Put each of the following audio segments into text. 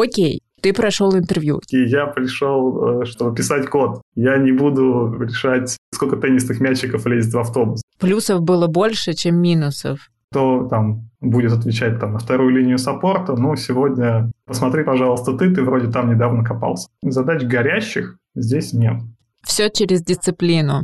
Окей, ты прошел интервью. И я пришел, э, чтобы писать код. Я не буду решать, сколько теннисных мячиков лезет в автобус. Плюсов было больше, чем минусов. Кто там будет отвечать там, на вторую линию саппорта, ну, сегодня посмотри, пожалуйста, ты, ты вроде там недавно копался. Задач горящих здесь нет. Все через дисциплину.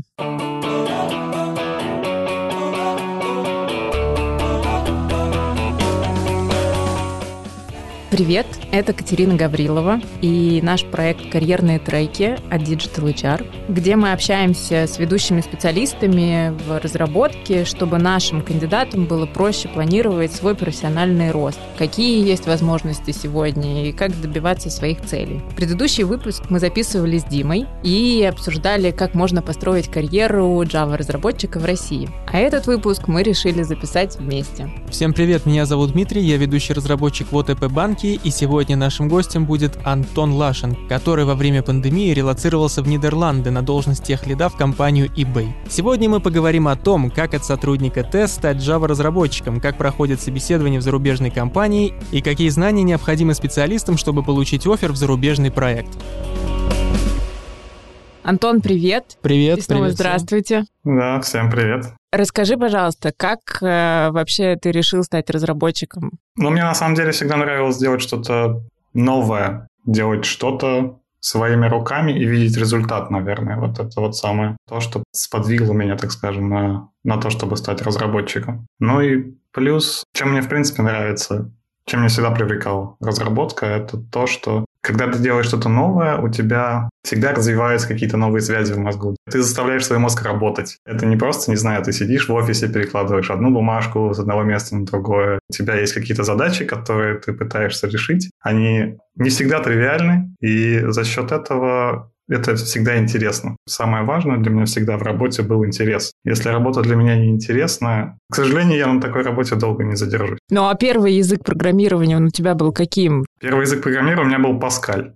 Привет, это Катерина Гаврилова и наш проект «Карьерные треки» от Digital HR, где мы общаемся с ведущими специалистами в разработке, чтобы нашим кандидатам было проще планировать свой профессиональный рост, какие есть возможности сегодня и как добиваться своих целей. Предыдущий выпуск мы записывали с Димой и обсуждали, как можно построить карьеру Java-разработчика в России. А этот выпуск мы решили записать вместе. Всем привет, меня зовут Дмитрий, я ведущий разработчик в ОТП банке Чехии, и сегодня нашим гостем будет Антон Лашин, который во время пандемии релацировался в Нидерланды на должность техлида в компанию eBay. Сегодня мы поговорим о том, как от сотрудника ТЭС стать Java-разработчиком, как проходит собеседование в зарубежной компании и какие знания необходимы специалистам, чтобы получить офер в зарубежный проект. Антон, привет. Привет, И снова привет. здравствуйте. Да, всем привет. Расскажи, пожалуйста, как э, вообще ты решил стать разработчиком? Ну, мне на самом деле всегда нравилось делать что-то новое, делать что-то своими руками и видеть результат, наверное. Вот это вот самое то, что сподвигло меня, так скажем, на, на то, чтобы стать разработчиком. Ну и плюс, чем мне в принципе нравится, чем меня всегда привлекала разработка, это то, что когда ты делаешь что-то новое, у тебя всегда развиваются какие-то новые связи в мозгу. Ты заставляешь свой мозг работать. Это не просто, не знаю, ты сидишь в офисе, перекладываешь одну бумажку с одного места на другое. У тебя есть какие-то задачи, которые ты пытаешься решить. Они не всегда тривиальны, и за счет этого это всегда интересно. Самое важное для меня всегда в работе был интерес. Если работа для меня не интересна, к сожалению, я на такой работе долго не задержусь. Ну а первый язык программирования он у тебя был каким? Первый язык программирования у меня был Паскаль.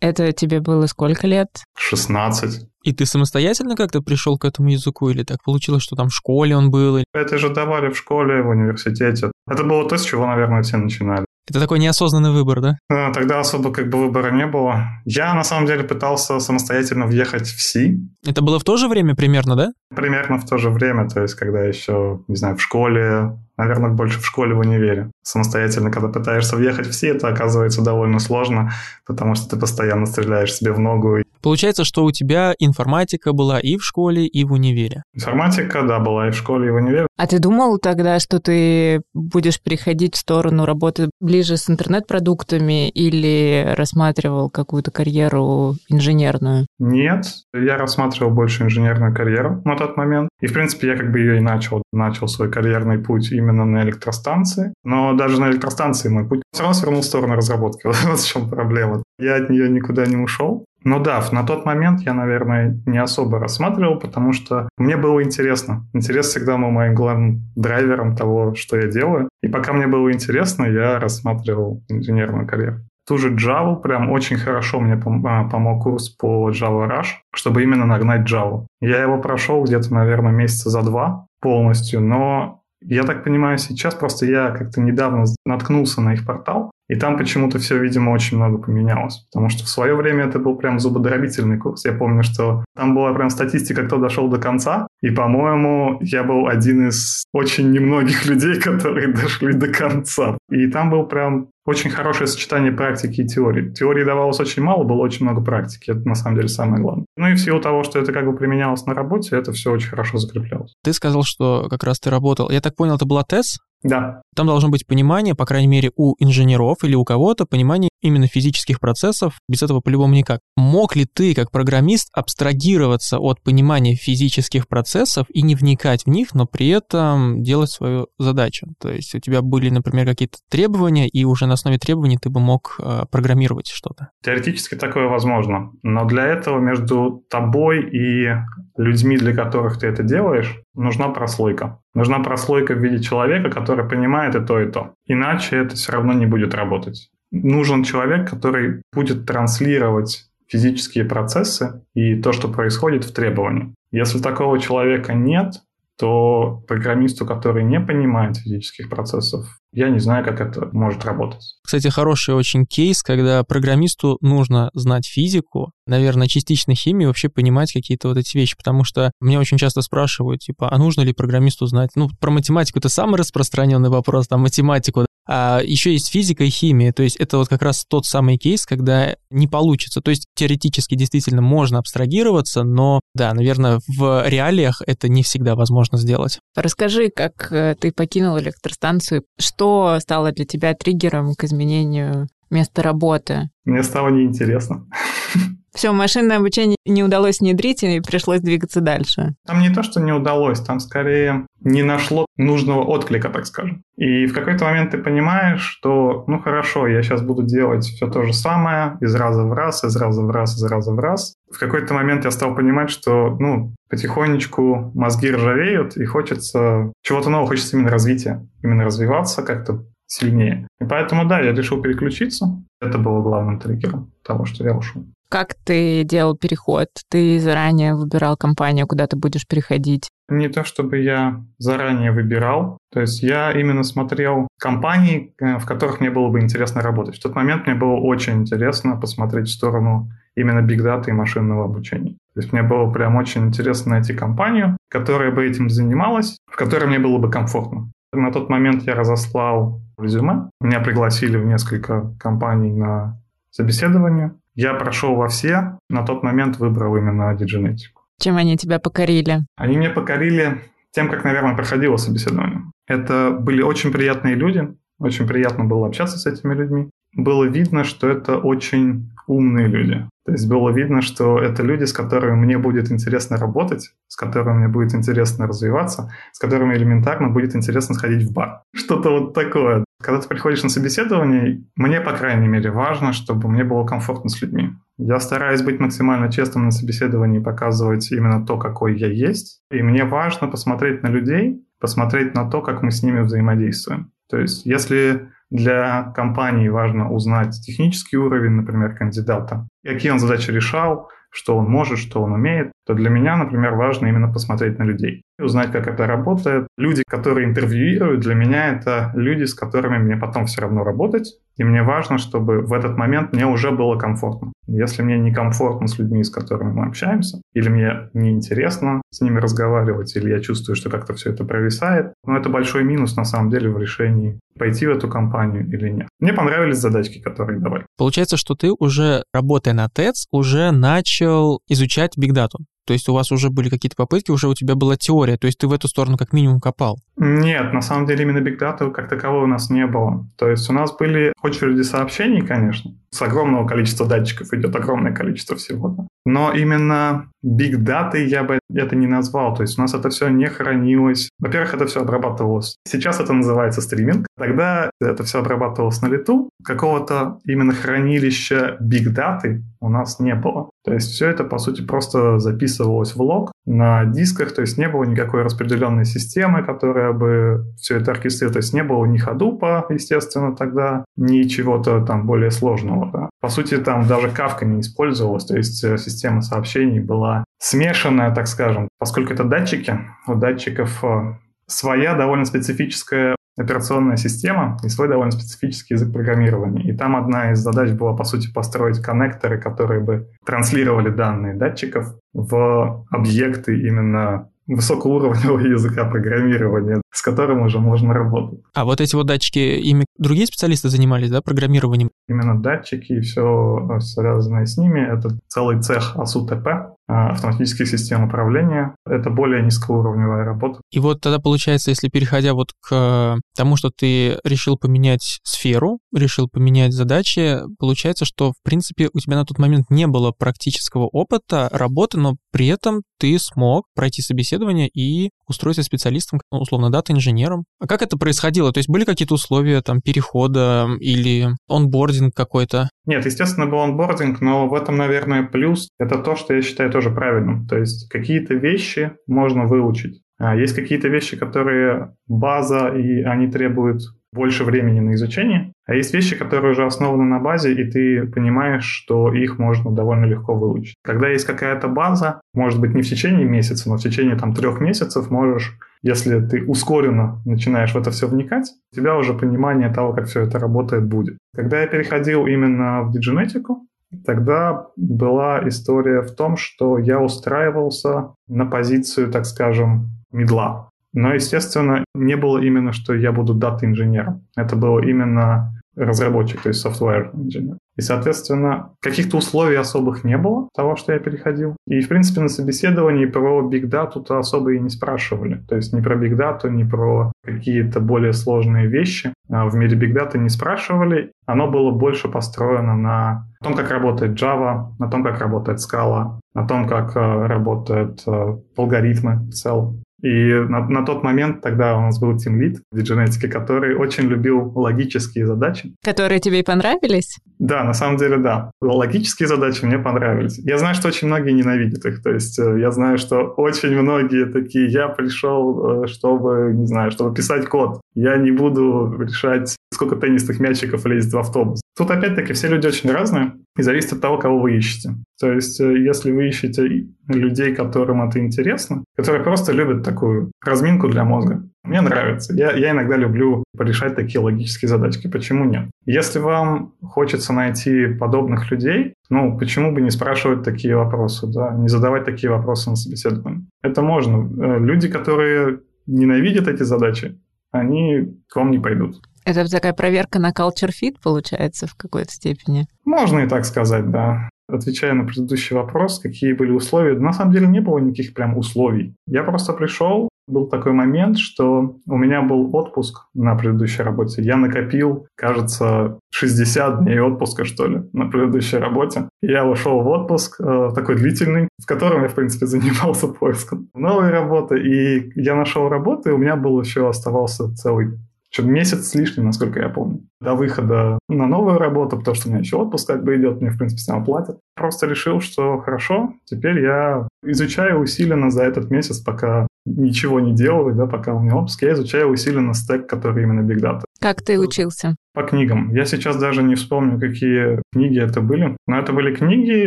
Это тебе было сколько лет? 16. И ты самостоятельно как-то пришел к этому языку или так получилось, что там в школе он был? Это же давали в школе, в университете. Это было то, с чего, наверное, все начинали. Это такой неосознанный выбор, да? Тогда особо как бы выбора не было. Я, на самом деле, пытался самостоятельно въехать в Си. Это было в то же время примерно, да? Примерно в то же время, то есть когда еще, не знаю, в школе, наверное, больше в школе, в универе. Самостоятельно, когда пытаешься въехать в Си, это оказывается довольно сложно, потому что ты постоянно стреляешь себе в ногу. Получается, что у тебя информатика была и в школе, и в универе. Информатика, да, была и в школе, и в универе. А ты думал тогда, что ты будешь переходить в сторону работы ближе с интернет-продуктами или рассматривал какую-то карьеру инженерную? Нет, я рассматривал больше инженерную карьеру на тот момент. И, в принципе, я как бы ее и начал. Начал свой карьерный путь именно на электростанции. Но даже на электростанции мой путь все равно свернул в сторону разработки. Вот в чем проблема. Я от нее никуда не ушел. Но да, на тот момент я, наверное, не особо рассматривал, потому что мне было интересно. Интерес всегда был моим главным драйвером того, что я делаю. И пока мне было интересно, я рассматривал инженерную карьеру. Ту же Java прям очень хорошо мне а, помог курс по Java Rush, чтобы именно нагнать Java. Я его прошел где-то, наверное, месяца за два полностью, но я так понимаю, сейчас просто я как-то недавно наткнулся на их портал, и там почему-то все, видимо, очень много поменялось. Потому что в свое время это был прям зубодробительный курс. Я помню, что там была прям статистика, кто дошел до конца. И, по-моему, я был один из очень немногих людей, которые дошли до конца. И там был прям очень хорошее сочетание практики и теории. Теории давалось очень мало, было очень много практики. Это на самом деле самое главное. Ну и в силу того, что это как бы применялось на работе, это все очень хорошо закреплялось. Ты сказал, что как раз ты работал. Я так понял, это была ТЭС? Да, Там должно быть понимание, по крайней мере, у инженеров или у кого-то, понимание именно физических процессов. Без этого по-любому никак. Мог ли ты, как программист, абстрагироваться от понимания физических процессов и не вникать в них, но при этом делать свою задачу? То есть у тебя были, например, какие-то требования, и уже на основе требований ты бы мог э, программировать что-то. Теоретически такое возможно, но для этого между тобой и людьми, для которых ты это делаешь, нужна прослойка. Нужна прослойка в виде человека, который понимает и то, и то. Иначе это все равно не будет работать. Нужен человек, который будет транслировать физические процессы и то, что происходит в требовании. Если такого человека нет, то программисту, который не понимает физических процессов, я не знаю, как это может работать. Кстати, хороший очень кейс, когда программисту нужно знать физику, наверное, частично химию, вообще понимать какие-то вот эти вещи, потому что мне очень часто спрашивают, типа, а нужно ли программисту знать? Ну, про математику это самый распространенный вопрос, там, математику, а еще есть физика и химия, то есть это вот как раз тот самый кейс, когда не получится. То есть теоретически действительно можно абстрагироваться, но да, наверное, в реалиях это не всегда возможно сделать. Расскажи, как э, ты покинул электростанцию, что стало для тебя триггером к изменению места работы? Мне стало неинтересно. Все, машинное обучение не удалось внедрить, и пришлось двигаться дальше. Там не то, что не удалось, там скорее не нашло нужного отклика, так скажем. И в какой-то момент ты понимаешь, что, ну хорошо, я сейчас буду делать все то же самое, из раза в раз, из раза в раз, из раза в раз. В какой-то момент я стал понимать, что, ну, потихонечку мозги ржавеют, и хочется чего-то нового, хочется именно развития, именно развиваться как-то сильнее. И поэтому, да, я решил переключиться. Это было главным триггером того, что я ушел. Как ты делал переход? Ты заранее выбирал компанию, куда ты будешь переходить? Не то, чтобы я заранее выбирал. То есть я именно смотрел компании, э, в которых мне было бы интересно работать. В тот момент мне было очень интересно посмотреть в сторону именно биг даты и машинного обучения. То есть мне было прям очень интересно найти компанию, которая бы этим занималась, в которой мне было бы комфортно. На тот момент я разослал резюме. Меня пригласили в несколько компаний на собеседование. Я прошел во все, на тот момент выбрал именно Diginetic. Чем они тебя покорили? Они меня покорили тем, как, наверное, проходило собеседование. Это были очень приятные люди, очень приятно было общаться с этими людьми. Было видно, что это очень умные люди. То есть было видно, что это люди, с которыми мне будет интересно работать, с которыми мне будет интересно развиваться, с которыми элементарно будет интересно сходить в бар. Что-то вот такое. Когда ты приходишь на собеседование, мне, по крайней мере, важно, чтобы мне было комфортно с людьми. Я стараюсь быть максимально честным на собеседовании показывать именно то, какой я есть. И мне важно посмотреть на людей, посмотреть на то, как мы с ними взаимодействуем. То есть, если для компании важно узнать технический уровень, например, кандидата, какие он задачи решал, что он может, что он умеет, то для меня, например, важно именно посмотреть на людей, узнать, как это работает. Люди, которые интервьюируют, для меня это люди, с которыми мне потом все равно работать, и мне важно, чтобы в этот момент мне уже было комфортно. Если мне некомфортно с людьми, с которыми мы общаемся, или мне неинтересно с ними разговаривать, или я чувствую, что как-то все это провисает, ну, это большой минус на самом деле в решении пойти в эту компанию или нет. Мне понравились задачки, которые давали. Получается, что ты уже, работая на ТЭЦ, уже начал изучать бигдату. То есть у вас уже были какие-то попытки, уже у тебя была теория, то есть ты в эту сторону как минимум копал? Нет, на самом деле именно Big Data как такового у нас не было. То есть у нас были очереди сообщений, конечно, с огромного количества датчиков идет огромное количество всего. Но именно Big Data я бы это не назвал. То есть у нас это все не хранилось. Во-первых, это все обрабатывалось. Сейчас это называется стриминг. Тогда это все обрабатывалось на лету. Какого-то именно хранилища Big Data у нас не было. То есть все это, по сути, просто записывалось в лог на дисках, то есть не было никакой распределенной системы, которая бы все это оркестрировала. То есть не было ни ходупа, естественно, тогда, ни чего-то там более сложного. Да. По сути, там даже кавка не использовалась, то есть э, система сообщений была смешанная, так скажем. Поскольку это датчики, у датчиков э, своя довольно специфическая операционная система и свой довольно специфический язык программирования. И там одна из задач была, по сути, построить коннекторы, которые бы транслировали данные датчиков в объекты именно высокоуровневого языка программирования, с которым уже можно работать. А вот эти вот датчики, ими другие специалисты занимались, да, программированием? Именно датчики и все связанное с ними, это целый цех АСУТП, автоматических систем управления. Это более низкоуровневая работа. И вот тогда получается, если переходя вот к тому, что ты решил поменять сферу, решил поменять задачи, получается, что в принципе у тебя на тот момент не было практического опыта работы, но при этом ты смог пройти собеседование и устроиться специалистом, ну, условно, дата-инженером. А как это происходило? То есть были какие-то условия там перехода или онбординг какой-то? Нет, естественно, был онбординг, но в этом, наверное, плюс. Это то, что я считаю тоже правильным. То есть какие-то вещи можно выучить. А есть какие-то вещи, которые база, и они требуют больше времени на изучение, а есть вещи, которые уже основаны на базе, и ты понимаешь, что их можно довольно легко выучить. Когда есть какая-то база, может быть, не в течение месяца, но в течение там трех месяцев можешь, если ты ускоренно начинаешь в это все вникать, у тебя уже понимание того, как все это работает, будет. Когда я переходил именно в дидженетику, Тогда была история в том, что я устраивался на позицию, так скажем, медла. Но, естественно, не было именно, что я буду дата-инженером. Это было именно разработчик, то есть software инженер. И, соответственно, каких-то условий особых не было того, что я переходил. И, в принципе, на собеседовании про Big Data-то особо и не спрашивали. То есть ни про Big Data, ни про какие-то более сложные вещи а в мире Big Data не спрашивали. Оно было больше построено на том, как работает Java, на том, как работает Scala, на том, как э, работают э, алгоритмы в целом. И на, на тот момент тогда у нас был Team Lead в дидженетике, который очень любил логические задачи. Которые тебе и понравились? Да, на самом деле, да. Логические задачи мне понравились. Я знаю, что очень многие ненавидят их. То есть э, я знаю, что очень многие такие, я пришел, э, чтобы, не знаю, чтобы писать код. Я не буду решать, сколько теннисных мячиков лезет в автобус. Тут опять-таки все люди очень разные и зависит от того, кого вы ищете. То есть, э, если вы ищете людей, которым это интересно, которые просто любят такую разминку для мозга, мне нравится. Я, я иногда люблю порешать такие логические задачки. Почему нет? Если вам хочется найти подобных людей, ну, почему бы не спрашивать такие вопросы, да, не задавать такие вопросы на собеседовании? Это можно. Э, люди, которые ненавидят эти задачи, они к вам не пойдут. Это такая проверка на culture fit, получается, в какой-то степени? Можно и так сказать, да. Отвечая на предыдущий вопрос, какие были условия, на самом деле не было никаких прям условий. Я просто пришел, был такой момент, что у меня был отпуск на предыдущей работе. Я накопил, кажется, 60 дней отпуска, что ли, на предыдущей работе. Я ушел в отпуск, э, такой длительный, в котором я, в принципе, занимался поиском новой работы. И я нашел работу, и у меня был еще оставался целый что месяц с лишним, насколько я помню, до выхода на новую работу, потому что у меня еще отпуск как бы идет, мне, в принципе, сам платят. Просто решил, что хорошо, теперь я изучаю усиленно за этот месяц, пока ничего не делаю, да, пока у меня отпуск, я изучаю усиленно стек, который именно Big Data. Как ты учился? По книгам. Я сейчас даже не вспомню, какие книги это были. Но это были книги,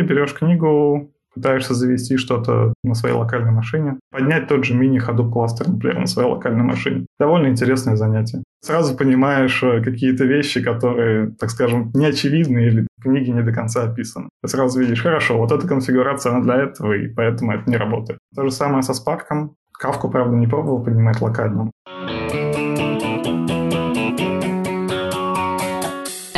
берешь книгу, пытаешься завести что-то на своей локальной машине, поднять тот же мини-ходу кластер, например, на своей локальной машине. Довольно интересное занятие. Сразу понимаешь э, какие-то вещи, которые, так скажем, не очевидны или в книге не до конца описаны. Ты сразу видишь, хорошо, вот эта конфигурация, она для этого, и поэтому это не работает. То же самое со Spark. Кавку, правда, не пробовал поднимать локально.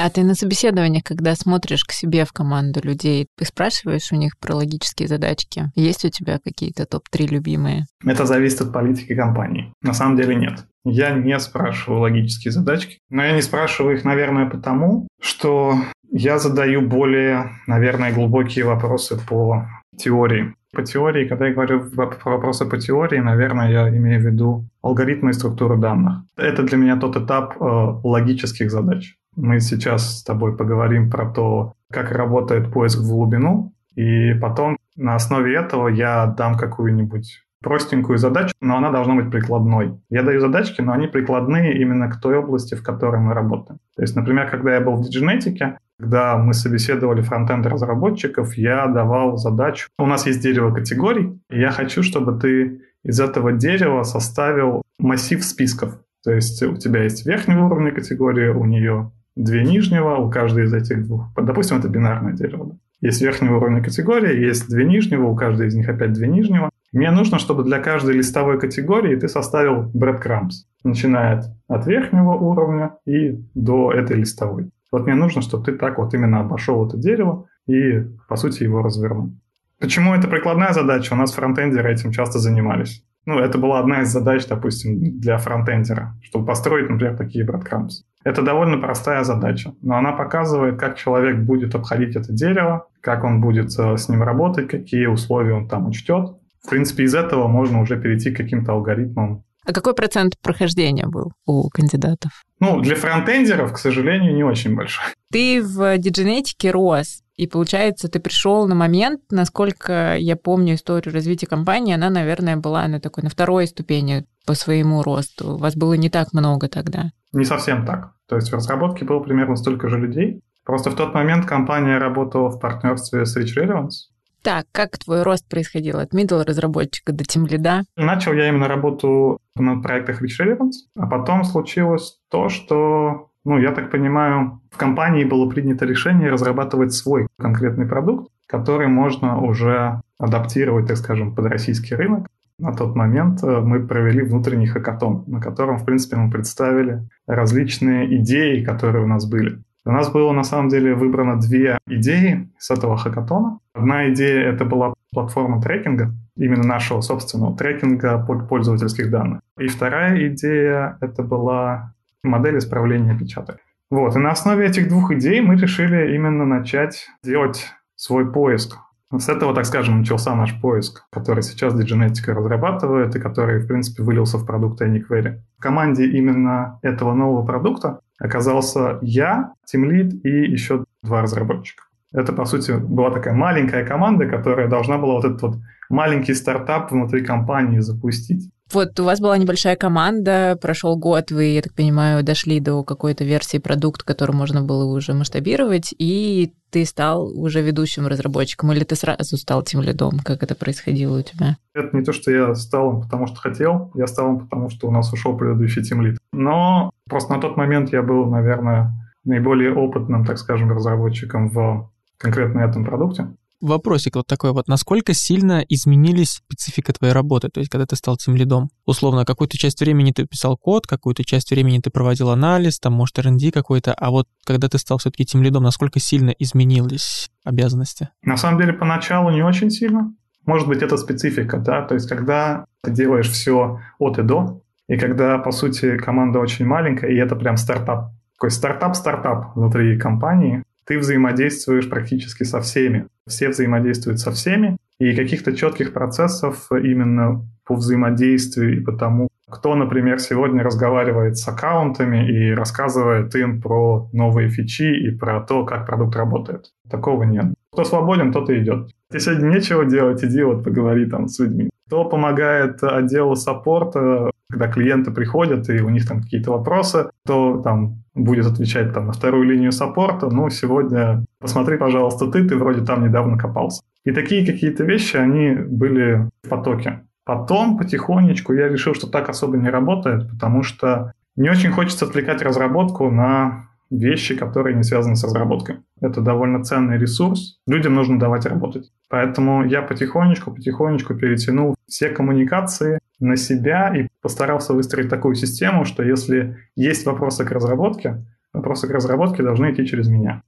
А ты на собеседованиях, когда смотришь к себе в команду людей, ты спрашиваешь у них про логические задачки? Есть у тебя какие-то топ-3 любимые? Это зависит от политики компании. На самом деле нет. Я не спрашиваю логические задачки, но я не спрашиваю их, наверное, потому, что я задаю более, наверное, глубокие вопросы по теории. По теории, когда я говорю про вопросы по теории, наверное, я имею в виду алгоритмы и структуру данных. Это для меня тот этап э, логических задач. Мы сейчас с тобой поговорим про то, как работает поиск в глубину, и потом на основе этого я дам какую-нибудь простенькую задачу, но она должна быть прикладной. Я даю задачки, но они прикладные именно к той области, в которой мы работаем. То есть, например, когда я был в диджинетике, когда мы собеседовали фронтенд разработчиков, я давал задачу. У нас есть дерево категорий, и я хочу, чтобы ты из этого дерева составил массив списков. То есть у тебя есть верхнего уровня категории, у нее две нижнего, у каждой из этих двух. Допустим, это бинарное дерево. Есть верхнего уровня категории, есть две нижнего, у каждой из них опять две нижнего. Мне нужно, чтобы для каждой листовой категории ты составил breadcrumbs, начиная от верхнего уровня и до этой листовой. Вот мне нужно, чтобы ты так вот именно обошел это дерево и, по сути, его развернул. Почему это прикладная задача? У нас фронтендеры этим часто занимались. Ну, это была одна из задач, допустим, для фронтендера, чтобы построить, например, такие breadcrumbs. Это довольно простая задача, но она показывает, как человек будет обходить это дерево, как он будет э, с ним работать, какие условия он там учтет. В принципе, из этого можно уже перейти к каким-то алгоритмам. А какой процент прохождения был у кандидатов? Ну, для фронтендеров, к сожалению, не очень большой. Ты в дидженетике рос, и получается, ты пришел на момент, насколько я помню историю развития компании, она, наверное, была на такой, на второй ступени по своему росту. У вас было не так много тогда. Не совсем так. То есть в разработке было примерно столько же людей. Просто в тот момент компания работала в партнерстве с Rich Relevance. Так, как твой рост происходил от middle разработчика до тем лида? Начал я именно работу на проектах Rich Relevance, а потом случилось то, что, ну, я так понимаю, в компании было принято решение разрабатывать свой конкретный продукт, который можно уже адаптировать, так скажем, под российский рынок. На тот момент э, мы провели внутренний хакатон, на котором, в принципе, мы представили различные идеи, которые у нас были. У нас было, на самом деле, выбрано две идеи с этого хакатона. Одна идея — это была платформа трекинга, именно нашего собственного трекинга пользовательских данных. И вторая идея — это была модель исправления печаток. Вот, и на основе этих двух идей мы решили именно начать делать свой поиск с этого, так скажем, начался наш поиск, который сейчас Diginetica разрабатывает и который, в принципе, вылился в продукт AnyQuery. В команде именно этого нового продукта оказался я, TeamLead и еще два разработчика. Это, по сути, была такая маленькая команда, которая должна была вот этот вот маленький стартап внутри компании запустить. Вот у вас была небольшая команда, прошел год, вы, я так понимаю, дошли до какой-то версии продукта, который можно было уже масштабировать, и ты стал уже ведущим разработчиком, или ты сразу стал тем лидом? Как это происходило у тебя? Это не то, что я стал им, потому что хотел, я стал им, потому что у нас ушел предыдущий тем лид. Но просто на тот момент я был, наверное, наиболее опытным, так скажем, разработчиком в конкретно этом продукте. Вопросик вот такой вот. Насколько сильно изменились специфика твоей работы? То есть, когда ты стал тем лидом, условно, какую-то часть времени ты писал код, какую-то часть времени ты проводил анализ, там, может, R&D какой-то, а вот когда ты стал все-таки тем лидом, насколько сильно изменились обязанности? На самом деле, поначалу не очень сильно. Может быть, это специфика, да, то есть, когда ты делаешь все от и до, и когда, по сути, команда очень маленькая, и это прям стартап, такой стартап-стартап внутри компании, ты взаимодействуешь практически со всеми. Все взаимодействуют со всеми, и каких-то четких процессов именно по взаимодействию и по тому, кто, например, сегодня разговаривает с аккаунтами и рассказывает им про новые фичи и про то, как продукт работает. Такого нет. Кто свободен, тот и идет. Если сегодня нечего делать, иди вот поговори там с людьми. Кто помогает отделу саппорта, когда клиенты приходят и у них там какие-то вопросы, то там будет отвечать там на вторую линию саппорта, ну, сегодня посмотри, пожалуйста, ты, ты вроде там недавно копался. И такие какие-то вещи, они были в потоке. Потом потихонечку я решил, что так особо не работает, потому что не очень хочется отвлекать разработку на вещи, которые не связаны с разработкой. Это довольно ценный ресурс. Людям нужно давать работать. Поэтому я потихонечку-потихонечку перетянул все коммуникации на себя и постарался выстроить такую систему, что если есть вопросы к разработке, вопросы к разработке должны идти через меня.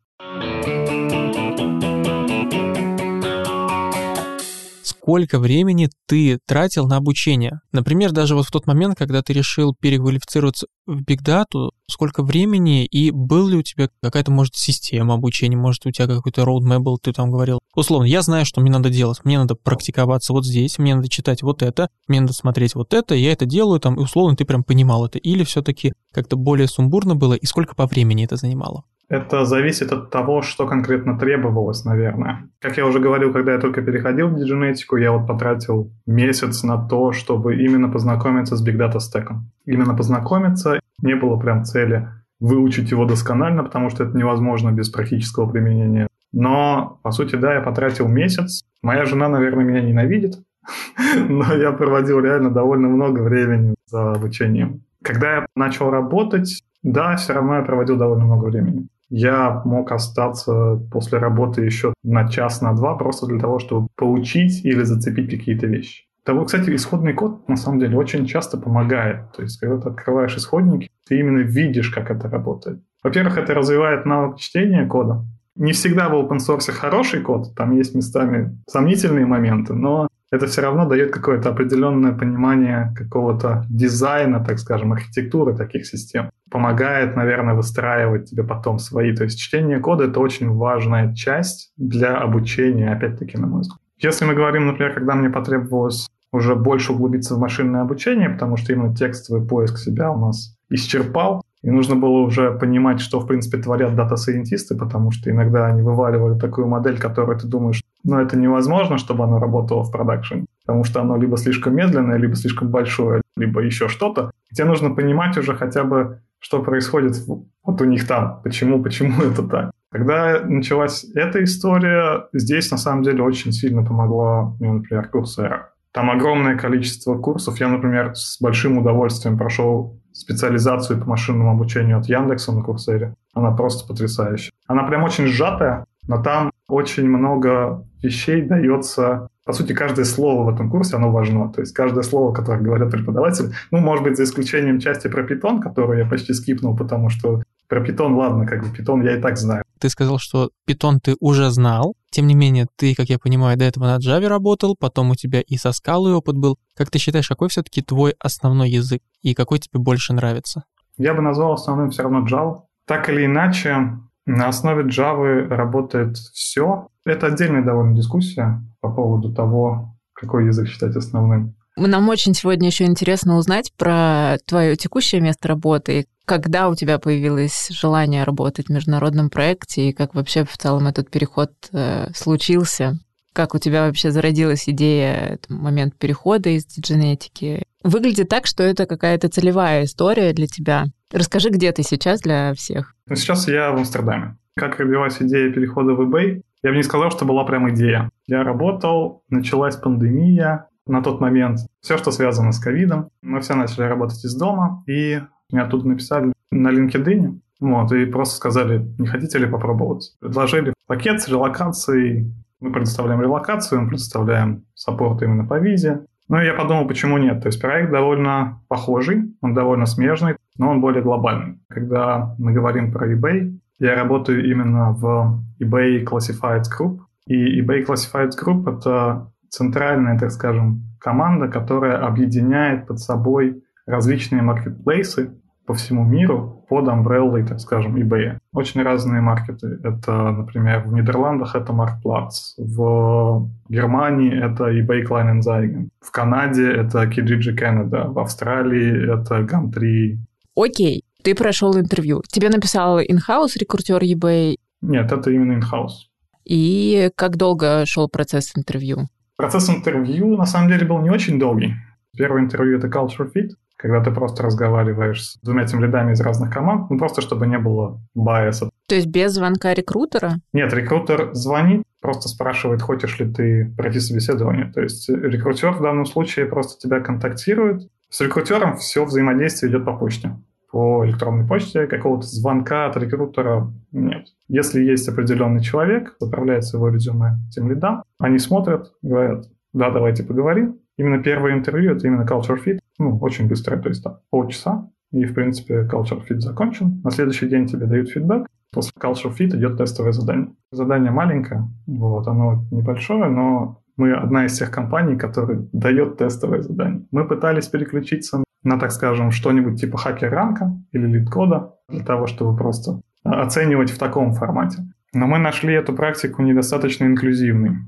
Сколько времени ты тратил на обучение. Например, даже вот в тот момент, когда ты решил переквалифицироваться в Data, сколько времени и был ли у тебя какая-то, может, система обучения, может, у тебя какой-то roadmap был, ты там говорил. Условно, я знаю, что мне надо делать. Мне надо практиковаться вот здесь, мне надо читать вот это, мне надо смотреть вот это, я это делаю там, и условно ты прям понимал это. Или все-таки как-то более сумбурно было, и сколько по времени это занимало? Это зависит от того, что конкретно требовалось, наверное. Как я уже говорил, когда я только переходил в дидженетику, я вот потратил месяц на то, чтобы именно познакомиться с Big Data Stack. Именно познакомиться. Не было прям цели выучить его досконально, потому что это невозможно без практического применения. Но, по сути, да, я потратил месяц. Моя жена, наверное, меня ненавидит, но я проводил реально довольно много времени за обучением. Когда я начал работать, да, все равно я проводил довольно много времени я мог остаться после работы еще на час, на два, просто для того, чтобы получить или зацепить какие-то вещи. Того, кстати, исходный код на самом деле очень часто помогает. То есть, когда ты открываешь исходники, ты именно видишь, как это работает. Во-первых, это развивает навык чтения кода. Не всегда в open source хороший код, там есть местами сомнительные моменты, но это все равно дает какое-то определенное понимание какого-то дизайна, так скажем, архитектуры таких систем. Помогает, наверное, выстраивать тебе потом свои. То есть чтение кода — это очень важная часть для обучения, опять-таки, на мой взгляд. Если мы говорим, например, когда мне потребовалось уже больше углубиться в машинное обучение, потому что именно текстовый поиск себя у нас исчерпал, и нужно было уже понимать, что, в принципе, творят дата-сайентисты, потому что иногда они вываливали такую модель, которую ты думаешь, ну, это невозможно, чтобы оно работало в продакшене, потому что оно либо слишком медленное, либо слишком большое, либо еще что-то. Тебе нужно понимать уже хотя бы что происходит вот у них там, почему, почему это так. Когда началась эта история, здесь на самом деле очень сильно помогла мне, например, Курсера. Там огромное количество курсов. Я, например, с большим удовольствием прошел специализацию по машинному обучению от Яндекса на Курсере. Она просто потрясающая. Она прям очень сжатая, но там очень много вещей дается по сути, каждое слово в этом курсе, оно важно. То есть каждое слово, которое говорят преподаватели, ну, может быть, за исключением части про питон, которую я почти скипнул, потому что про питон, ладно, как бы питон я и так знаю. Ты сказал, что питон ты уже знал, тем не менее, ты, как я понимаю, до этого на Java работал, потом у тебя и со скалой опыт был. Как ты считаешь, какой все-таки твой основной язык и какой тебе больше нравится? Я бы назвал основным все равно Java. Так или иначе, на основе Java работает все. Это отдельная довольно дискуссия по поводу того, какой язык считать основным. Нам очень сегодня еще интересно узнать про твое текущее место работы. Когда у тебя появилось желание работать в международном проекте и как вообще в целом этот переход э, случился? Как у тебя вообще зародилась идея, момент перехода из дидженетики? Выглядит так, что это какая-то целевая история для тебя. Расскажи, где ты сейчас для всех? Ну, сейчас я в Амстердаме. Как родилась идея перехода в eBay? Я бы не сказал, что была прям идея. Я работал, началась пандемия, на тот момент все, что связано с ковидом. Мы все начали работать из дома, и мне оттуда написали на LinkedIn, вот, и просто сказали, не хотите ли попробовать. Предложили пакет с релокацией. Мы предоставляем релокацию, мы предоставляем саппорт именно по визе. Ну я подумал, почему нет. То есть проект довольно похожий, он довольно смежный, но он более глобальный. Когда мы говорим про eBay, я работаю именно в eBay Classified Group. И eBay Classified Group — это центральная, так скажем, команда, которая объединяет под собой различные маркетплейсы по всему миру под амбреллой, так скажем, eBay. Очень разные маркеты. Это, например, в Нидерландах это Marktplatz, в Германии это eBay Kleinanzeigen, в Канаде это Kijiji Canada, в Австралии это Gumtree. Окей, ты прошел интервью. Тебе написал in-house рекрутер eBay? Нет, это именно in-house. И как долго шел процесс интервью? Процесс интервью на самом деле был не очень долгий. Первое интервью — это culture fit, когда ты просто разговариваешь с двумя тем рядами из разных команд, ну просто чтобы не было байеса. То есть без звонка рекрутера? Нет, рекрутер звонит, просто спрашивает, хочешь ли ты пройти собеседование. То есть рекрутер в данном случае просто тебя контактирует. С рекрутером все взаимодействие идет по почте по электронной почте, какого-то звонка от рекрутера нет. Если есть определенный человек, отправляется его резюме тем лидам, они смотрят, говорят, да, давайте поговорим. Именно первое интервью — это именно culture fit, ну, очень быстрое, то есть там полчаса, и, в принципе, culture fit закончен. На следующий день тебе дают фидбэк, после culture fit идет тестовое задание. Задание маленькое, вот, оно небольшое, но мы одна из тех компаний, которая дает тестовое задание. Мы пытались переключиться на, так скажем, что-нибудь типа хакер-ранка или лид-кода для того, чтобы просто оценивать в таком формате. Но мы нашли эту практику недостаточно инклюзивной.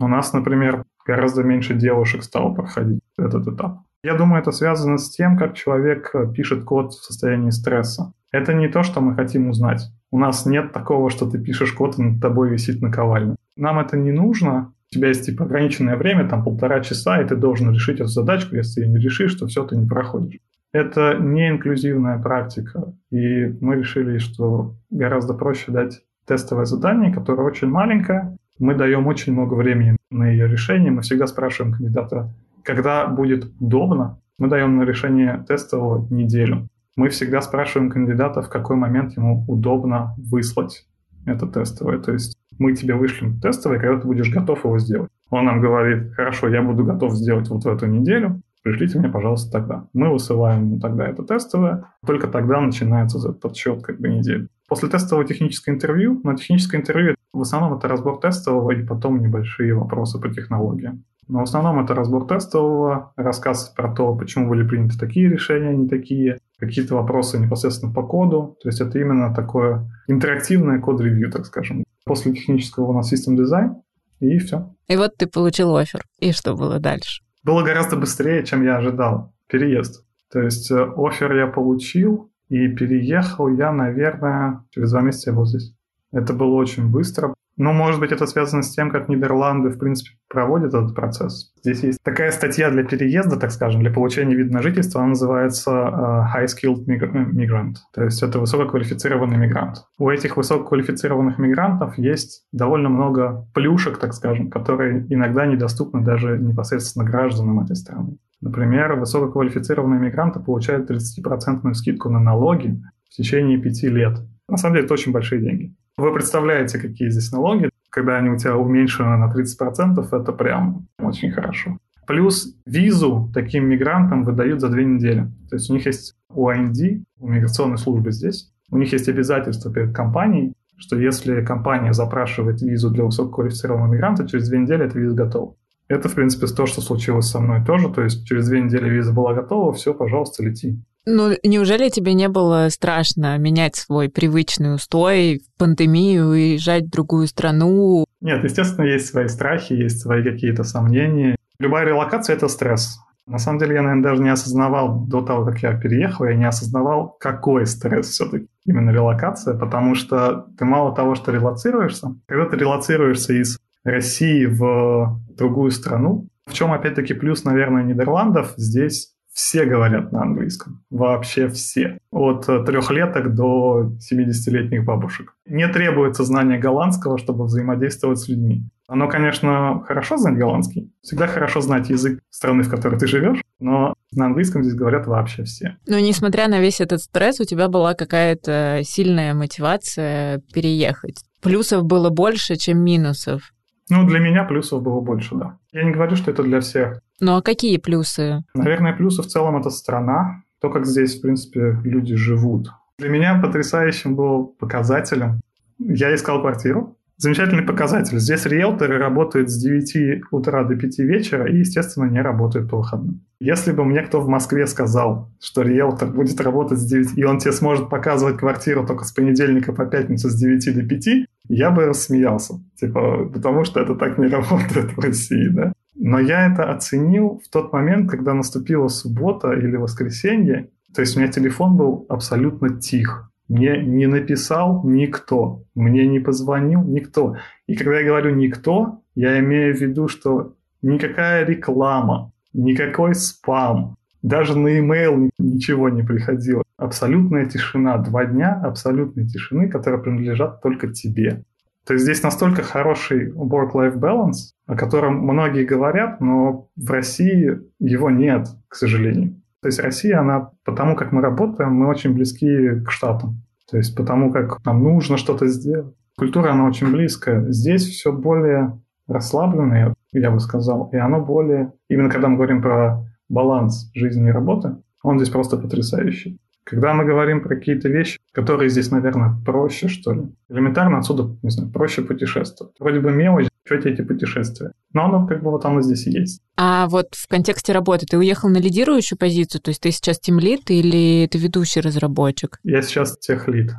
У нас, например, гораздо меньше девушек стало проходить этот этап. Я думаю, это связано с тем, как человек пишет код в состоянии стресса. Это не то, что мы хотим узнать. У нас нет такого, что ты пишешь код, и над тобой висит наковальня. Нам это не нужно, у тебя есть типа ограниченное время, там полтора часа, и ты должен решить эту задачку, если ее не решишь, то все, ты не проходишь. Это не инклюзивная практика, и мы решили, что гораздо проще дать тестовое задание, которое очень маленькое, мы даем очень много времени на ее решение, мы всегда спрашиваем кандидата, когда будет удобно, мы даем на решение тестового неделю. Мы всегда спрашиваем кандидата, в какой момент ему удобно выслать это тестовое. То есть мы тебе вышлем тестовое, когда ты будешь готов его сделать. Он нам говорит, хорошо, я буду готов сделать вот в эту неделю, пришлите мне, пожалуйста, тогда. Мы высылаем тогда это тестовое, только тогда начинается этот подсчет как бы недели. После тестового технического интервью, на техническое интервью в основном это разбор тестового и потом небольшие вопросы по технологиям. Но в основном это разбор тестового, рассказ про то, почему были приняты такие решения, а не такие, какие-то вопросы непосредственно по коду. То есть это именно такое интерактивное код-ревью, так скажем. После технического у нас систем дизайн, и все. И вот ты получил офер. И что было дальше? Было гораздо быстрее, чем я ожидал. Переезд. То есть э, офер я получил, и переехал я, наверное, через два месяца я был здесь. Это было очень быстро. Но, может быть, это связано с тем, как Нидерланды, в принципе, проводят этот процесс. Здесь есть такая статья для переезда, так скажем, для получения вида на жительство, она называется uh, High Skilled Migrant, то есть это высококвалифицированный мигрант. У этих высококвалифицированных мигрантов есть довольно много плюшек, так скажем, которые иногда недоступны даже непосредственно гражданам этой страны. Например, высококвалифицированные мигранты получают 30% скидку на налоги в течение пяти лет. На самом деле это очень большие деньги. Вы представляете, какие здесь налоги? Когда они у тебя уменьшены на 30%, это прям очень хорошо. Плюс визу таким мигрантам выдают за две недели. То есть у них есть УАНД, у миграционной службы здесь, у них есть обязательство перед компанией, что если компания запрашивает визу для высококвалифицированного мигранта, через две недели эта виза готова. Это, в принципе, то, что случилось со мной тоже. То есть через две недели виза была готова, все, пожалуйста, лети. Ну, неужели тебе не было страшно менять свой привычный устой в пандемию, уезжать в другую страну? Нет, естественно, есть свои страхи, есть свои какие-то сомнения. Любая релокация – это стресс. На самом деле, я, наверное, даже не осознавал до того, как я переехал, я не осознавал, какой стресс все-таки именно релокация, потому что ты мало того, что релацируешься, когда ты релацируешься из России в другую страну. В чем, опять-таки, плюс, наверное, Нидерландов, здесь все говорят на английском. Вообще все. От трехлеток до 70-летних бабушек. Не требуется знание голландского, чтобы взаимодействовать с людьми. Оно, конечно, хорошо знать голландский. Всегда хорошо знать язык страны, в которой ты живешь, но на английском здесь говорят вообще все. Но несмотря на весь этот стресс, у тебя была какая-то сильная мотивация переехать. Плюсов было больше, чем минусов. Ну, для меня плюсов было больше, да. Я не говорю, что это для всех. Ну, а какие плюсы? Наверное, плюсы в целом это страна, то, как здесь, в принципе, люди живут. Для меня потрясающим был показателем. Я искал квартиру. Замечательный показатель. Здесь риэлторы работают с 9 утра до 5 вечера и, естественно, не работают по выходным. Если бы мне кто в Москве сказал, что риэлтор будет работать с 9, и он тебе сможет показывать квартиру только с понедельника по пятницу с 9 до 5, я бы рассмеялся. Типа, потому что это так не работает в России, да? Но я это оценил в тот момент, когда наступила суббота или воскресенье. То есть у меня телефон был абсолютно тих. Мне не написал никто, мне не позвонил никто. И когда я говорю «никто», я имею в виду, что никакая реклама, никакой спам, даже на e-mail ничего не приходило. Абсолютная тишина. Два дня абсолютной тишины, которые принадлежат только тебе. То есть здесь настолько хороший work-life balance, о котором многие говорят, но в России его нет, к сожалению. То есть Россия, она, потому как мы работаем, мы очень близки к Штатам. То есть потому как нам нужно что-то сделать. Культура, она очень близкая. Здесь все более расслабленное, я бы сказал, и оно более... Именно когда мы говорим про баланс жизни и работы, он здесь просто потрясающий. Когда мы говорим про какие-то вещи, которые здесь, наверное, проще, что ли, элементарно отсюда, не знаю, проще путешествовать. Вроде бы мелочь, что эти путешествия. Но оно как бы вот оно здесь и есть. А вот в контексте работы ты уехал на лидирующую позицию? То есть ты сейчас тимлит или ты ведущий разработчик? Я сейчас техлит,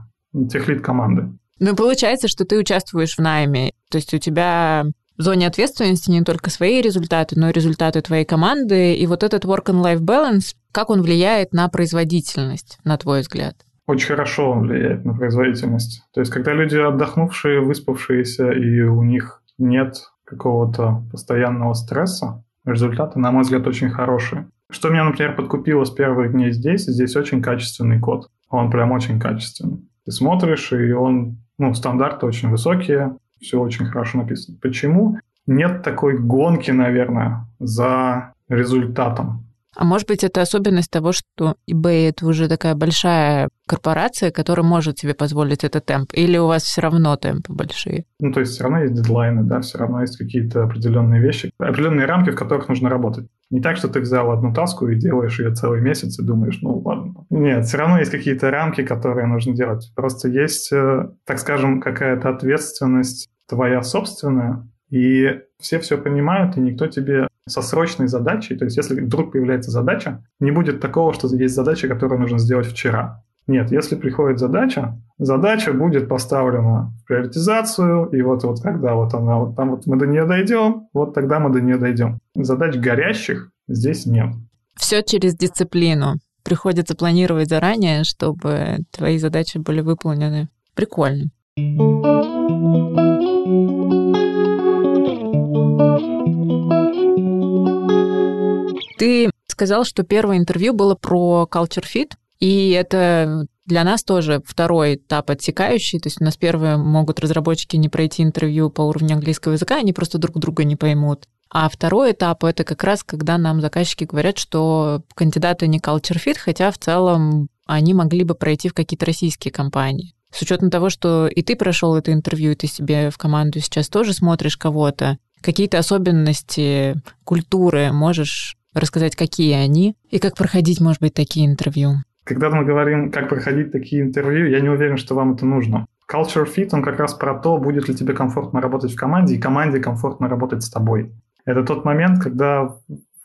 техлит команды. Ну, получается, что ты участвуешь в найме. То есть у тебя в зоне ответственности не только свои результаты, но и результаты твоей команды. И вот этот work and life balance, как он влияет на производительность, на твой взгляд? Очень хорошо он влияет на производительность. То есть, когда люди отдохнувшие, выспавшиеся, и у них нет какого-то постоянного стресса, результаты, на мой взгляд, очень хорошие. Что меня, например, подкупило с первых дней здесь, здесь очень качественный код. Он прям очень качественный. Ты смотришь, и он, ну, стандарты очень высокие, все очень хорошо написано. Почему? Нет такой гонки, наверное, за результатом. А может быть, это особенность того, что eBay это уже такая большая корпорация, которая может себе позволить этот темп? Или у вас все равно темпы большие? Ну, то есть все равно есть дедлайны, да, все равно есть какие-то определенные вещи, определенные рамки, в которых нужно работать. Не так, что ты взял одну таску и делаешь ее целый месяц и думаешь, ну ладно. Нет, все равно есть какие-то рамки, которые нужно делать. Просто есть, э, так скажем, какая-то ответственность твоя собственная, и все все понимают, и никто тебе со срочной задачей, то есть если вдруг появляется задача, не будет такого, что есть задача, которую нужно сделать вчера. Нет, если приходит задача, задача будет поставлена в приоритизацию, и вот, вот когда вот она, вот там вот мы до нее дойдем, вот тогда мы до нее дойдем. Задач горящих здесь нет. Все через дисциплину. Приходится планировать заранее, чтобы твои задачи были выполнены. Прикольно. Ты сказал, что первое интервью было про Culture Fit, и это для нас тоже второй этап отсекающий. То есть у нас первое могут разработчики не пройти интервью по уровню английского языка, они просто друг друга не поймут. А второй этап — это как раз, когда нам заказчики говорят, что кандидаты не culture fit, хотя в целом они могли бы пройти в какие-то российские компании. С учетом того, что и ты прошел это интервью, и ты себе в команду сейчас тоже смотришь кого-то, какие-то особенности культуры можешь рассказать, какие они, и как проходить, может быть, такие интервью? Когда мы говорим, как проходить такие интервью, я не уверен, что вам это нужно. Culture fit, он как раз про то, будет ли тебе комфортно работать в команде, и команде комфортно работать с тобой. Это тот момент, когда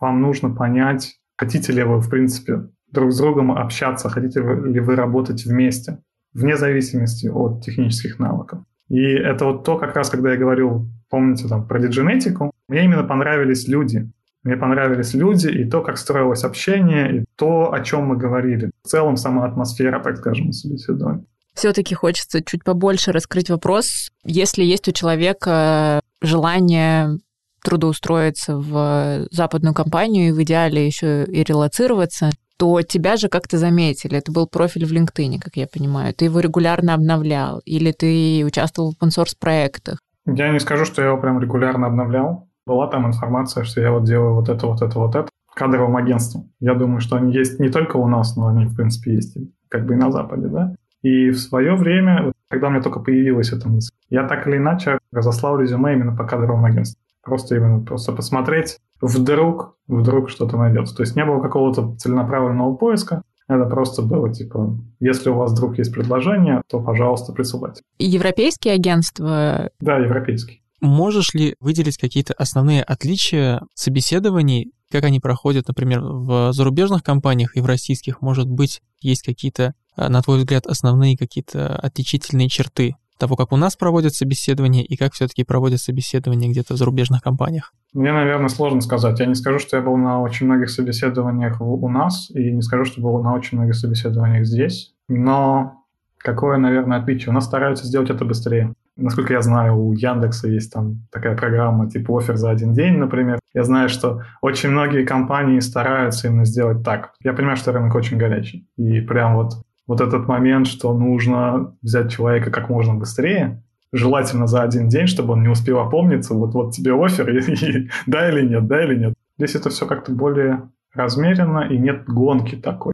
вам нужно понять, хотите ли вы, в принципе, друг с другом общаться, хотите ли вы работать вместе, вне зависимости от технических навыков. И это вот то, как раз, когда я говорил, помните, там, про дидженетику, мне именно понравились люди. Мне понравились люди и то, как строилось общение, и то, о чем мы говорили. В целом, сама атмосфера, так скажем, собеседования. Все-таки хочется чуть побольше раскрыть вопрос. Если есть у человека желание трудоустроиться в западную компанию и в идеале еще и релацироваться, то тебя же как-то заметили. Это был профиль в LinkedIn, как я понимаю. Ты его регулярно обновлял или ты участвовал в open проектах? Я не скажу, что я его прям регулярно обновлял. Была там информация, что я вот делаю вот это, вот это, вот это кадровым агентством. Я думаю, что они есть не только у нас, но они, в принципе, есть как бы и на Западе, да. И в свое время, когда у меня только появилась эта мысль, я так или иначе разослал резюме именно по кадровым агентствам. Просто именно просто посмотреть, вдруг, вдруг что-то найдется. То есть не было какого-то целенаправленного поиска, это просто было типа, если у вас вдруг есть предложение, то, пожалуйста, присылайте. Европейские агентства? Да, европейские. Можешь ли выделить какие-то основные отличия собеседований, как они проходят, например, в зарубежных компаниях и в российских? Может быть, есть какие-то, а, на твой взгляд, основные какие-то отличительные черты того, как у нас проводят собеседование и как все-таки проводят собеседование где-то в зарубежных компаниях? Мне, наверное, сложно сказать. Я не скажу, что я был на очень многих собеседованиях у нас, и не скажу, что был на очень многих собеседованиях здесь. Но какое, наверное, отличие? У нас стараются сделать это быстрее. Насколько я знаю, у Яндекса есть там такая программа типа офер за один день, например. Я знаю, что очень многие компании стараются именно сделать так. Я понимаю, что рынок очень горячий. И прям вот вот этот момент, что нужно взять человека как можно быстрее, желательно за один день, чтобы он не успел опомниться, вот, вот тебе офер, и, и, да или нет, да или нет. Здесь это все как-то более размеренно, и нет гонки такой.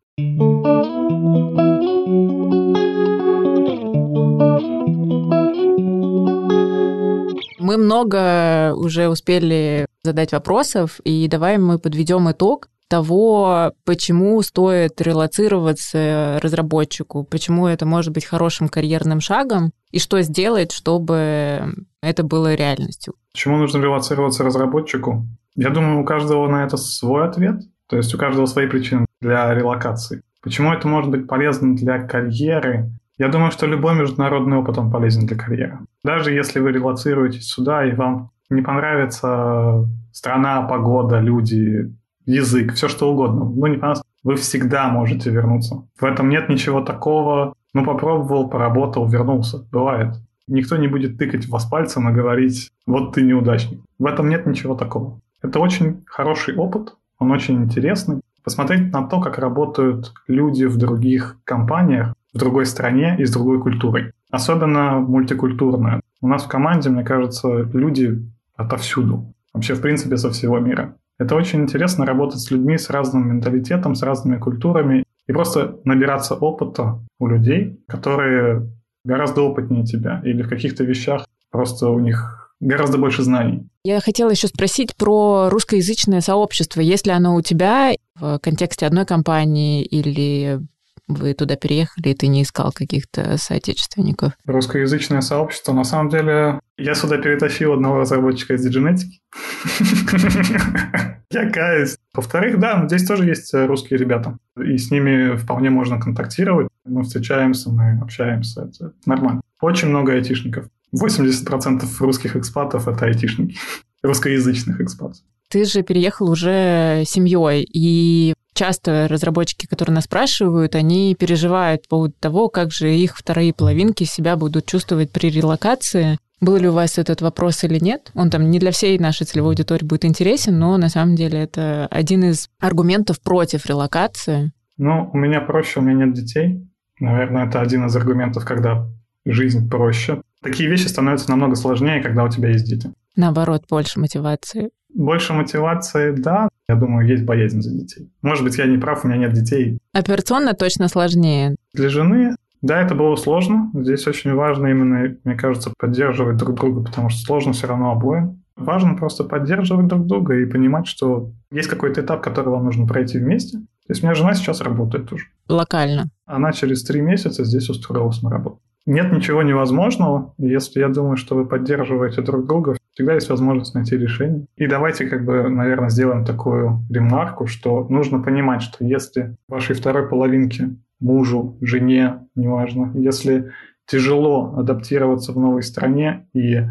Мы много уже успели задать вопросов, и давай мы подведем итог того, почему стоит релацироваться разработчику, почему это может быть хорошим карьерным шагом, и что сделать, чтобы это было реальностью. Почему нужно релацироваться разработчику? Я думаю, у каждого на это свой ответ, то есть у каждого свои причины для релокации. Почему это может быть полезно для карьеры? Я думаю, что любой международный опыт, он полезен для карьеры. Даже если вы релацируетесь сюда, и вам не понравится страна, погода, люди, язык, все что угодно. Ну, не понравилось, вы всегда можете вернуться. В этом нет ничего такого. Ну, попробовал, поработал, вернулся. Бывает. Никто не будет тыкать в вас пальцем и говорить, вот ты неудачник. В этом нет ничего такого. Это очень хороший опыт, он очень интересный. Посмотреть на то, как работают люди в других компаниях, в другой стране и с другой культурой. Особенно мультикультурная. У нас в команде, мне кажется, люди отовсюду. Вообще, в принципе, со всего мира. Это очень интересно работать с людьми с разным менталитетом, с разными культурами и просто набираться опыта у людей, которые гораздо опытнее тебя или в каких-то вещах просто у них гораздо больше знаний. Я хотела еще спросить про русскоязычное сообщество. Есть ли оно у тебя в контексте одной компании или вы туда переехали, и ты не искал каких-то соотечественников? Русскоязычное сообщество, на самом деле, я сюда перетащил одного разработчика из дидженетики. Я каюсь. Во-вторых, да, здесь тоже есть русские ребята. И с ними вполне можно контактировать. Мы встречаемся, мы общаемся. Это нормально. Очень много айтишников. 80% русских экспатов — это айтишники. Русскоязычных экспатов. Ты же переехал уже семьей, и часто разработчики, которые нас спрашивают, они переживают по поводу того, как же их вторые половинки себя будут чувствовать при релокации. Был ли у вас этот вопрос или нет? Он там не для всей нашей целевой аудитории будет интересен, но на самом деле это один из аргументов против релокации. Ну, у меня проще, у меня нет детей. Наверное, это один из аргументов, когда жизнь проще. Такие вещи становятся намного сложнее, когда у тебя есть дети. Наоборот, больше мотивации. Больше мотивации, да. Я думаю, есть боязнь за детей. Может быть, я не прав, у меня нет детей. Операционно точно сложнее. Для жены, да, это было сложно. Здесь очень важно именно, мне кажется, поддерживать друг друга, потому что сложно все равно обоим. Важно просто поддерживать друг друга и понимать, что есть какой-то этап, который вам нужно пройти вместе. То есть у меня жена сейчас работает уже. Локально. Она через три месяца здесь устроилась на работу. Нет ничего невозможного, если я думаю, что вы поддерживаете друг друга, всегда есть возможность найти решение. И давайте, как бы, наверное, сделаем такую ремарку, что нужно понимать, что если вашей второй половинке, мужу, жене, неважно, если тяжело адаптироваться в новой стране и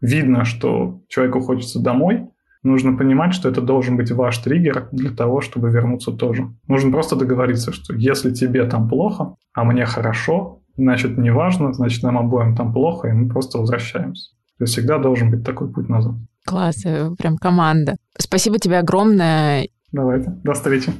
видно, что человеку хочется домой, нужно понимать, что это должен быть ваш триггер для того, чтобы вернуться тоже. Нужно просто договориться, что если тебе там плохо, а мне хорошо, значит, не важно, значит, нам обоим там плохо, и мы просто возвращаемся. То есть всегда должен быть такой путь назад. Класс, э, прям команда. Спасибо тебе огромное. Давайте, до встречи.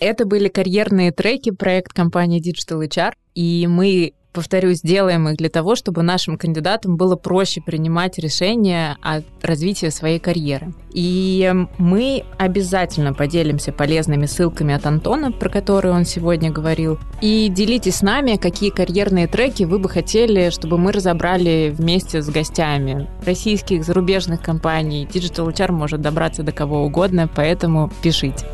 Это были карьерные треки, проект компании Digital HR, и мы повторюсь, делаем их для того, чтобы нашим кандидатам было проще принимать решения о развитии своей карьеры. И мы обязательно поделимся полезными ссылками от Антона, про которые он сегодня говорил. И делитесь с нами, какие карьерные треки вы бы хотели, чтобы мы разобрали вместе с гостями российских, зарубежных компаний. Digital HR может добраться до кого угодно, поэтому пишите.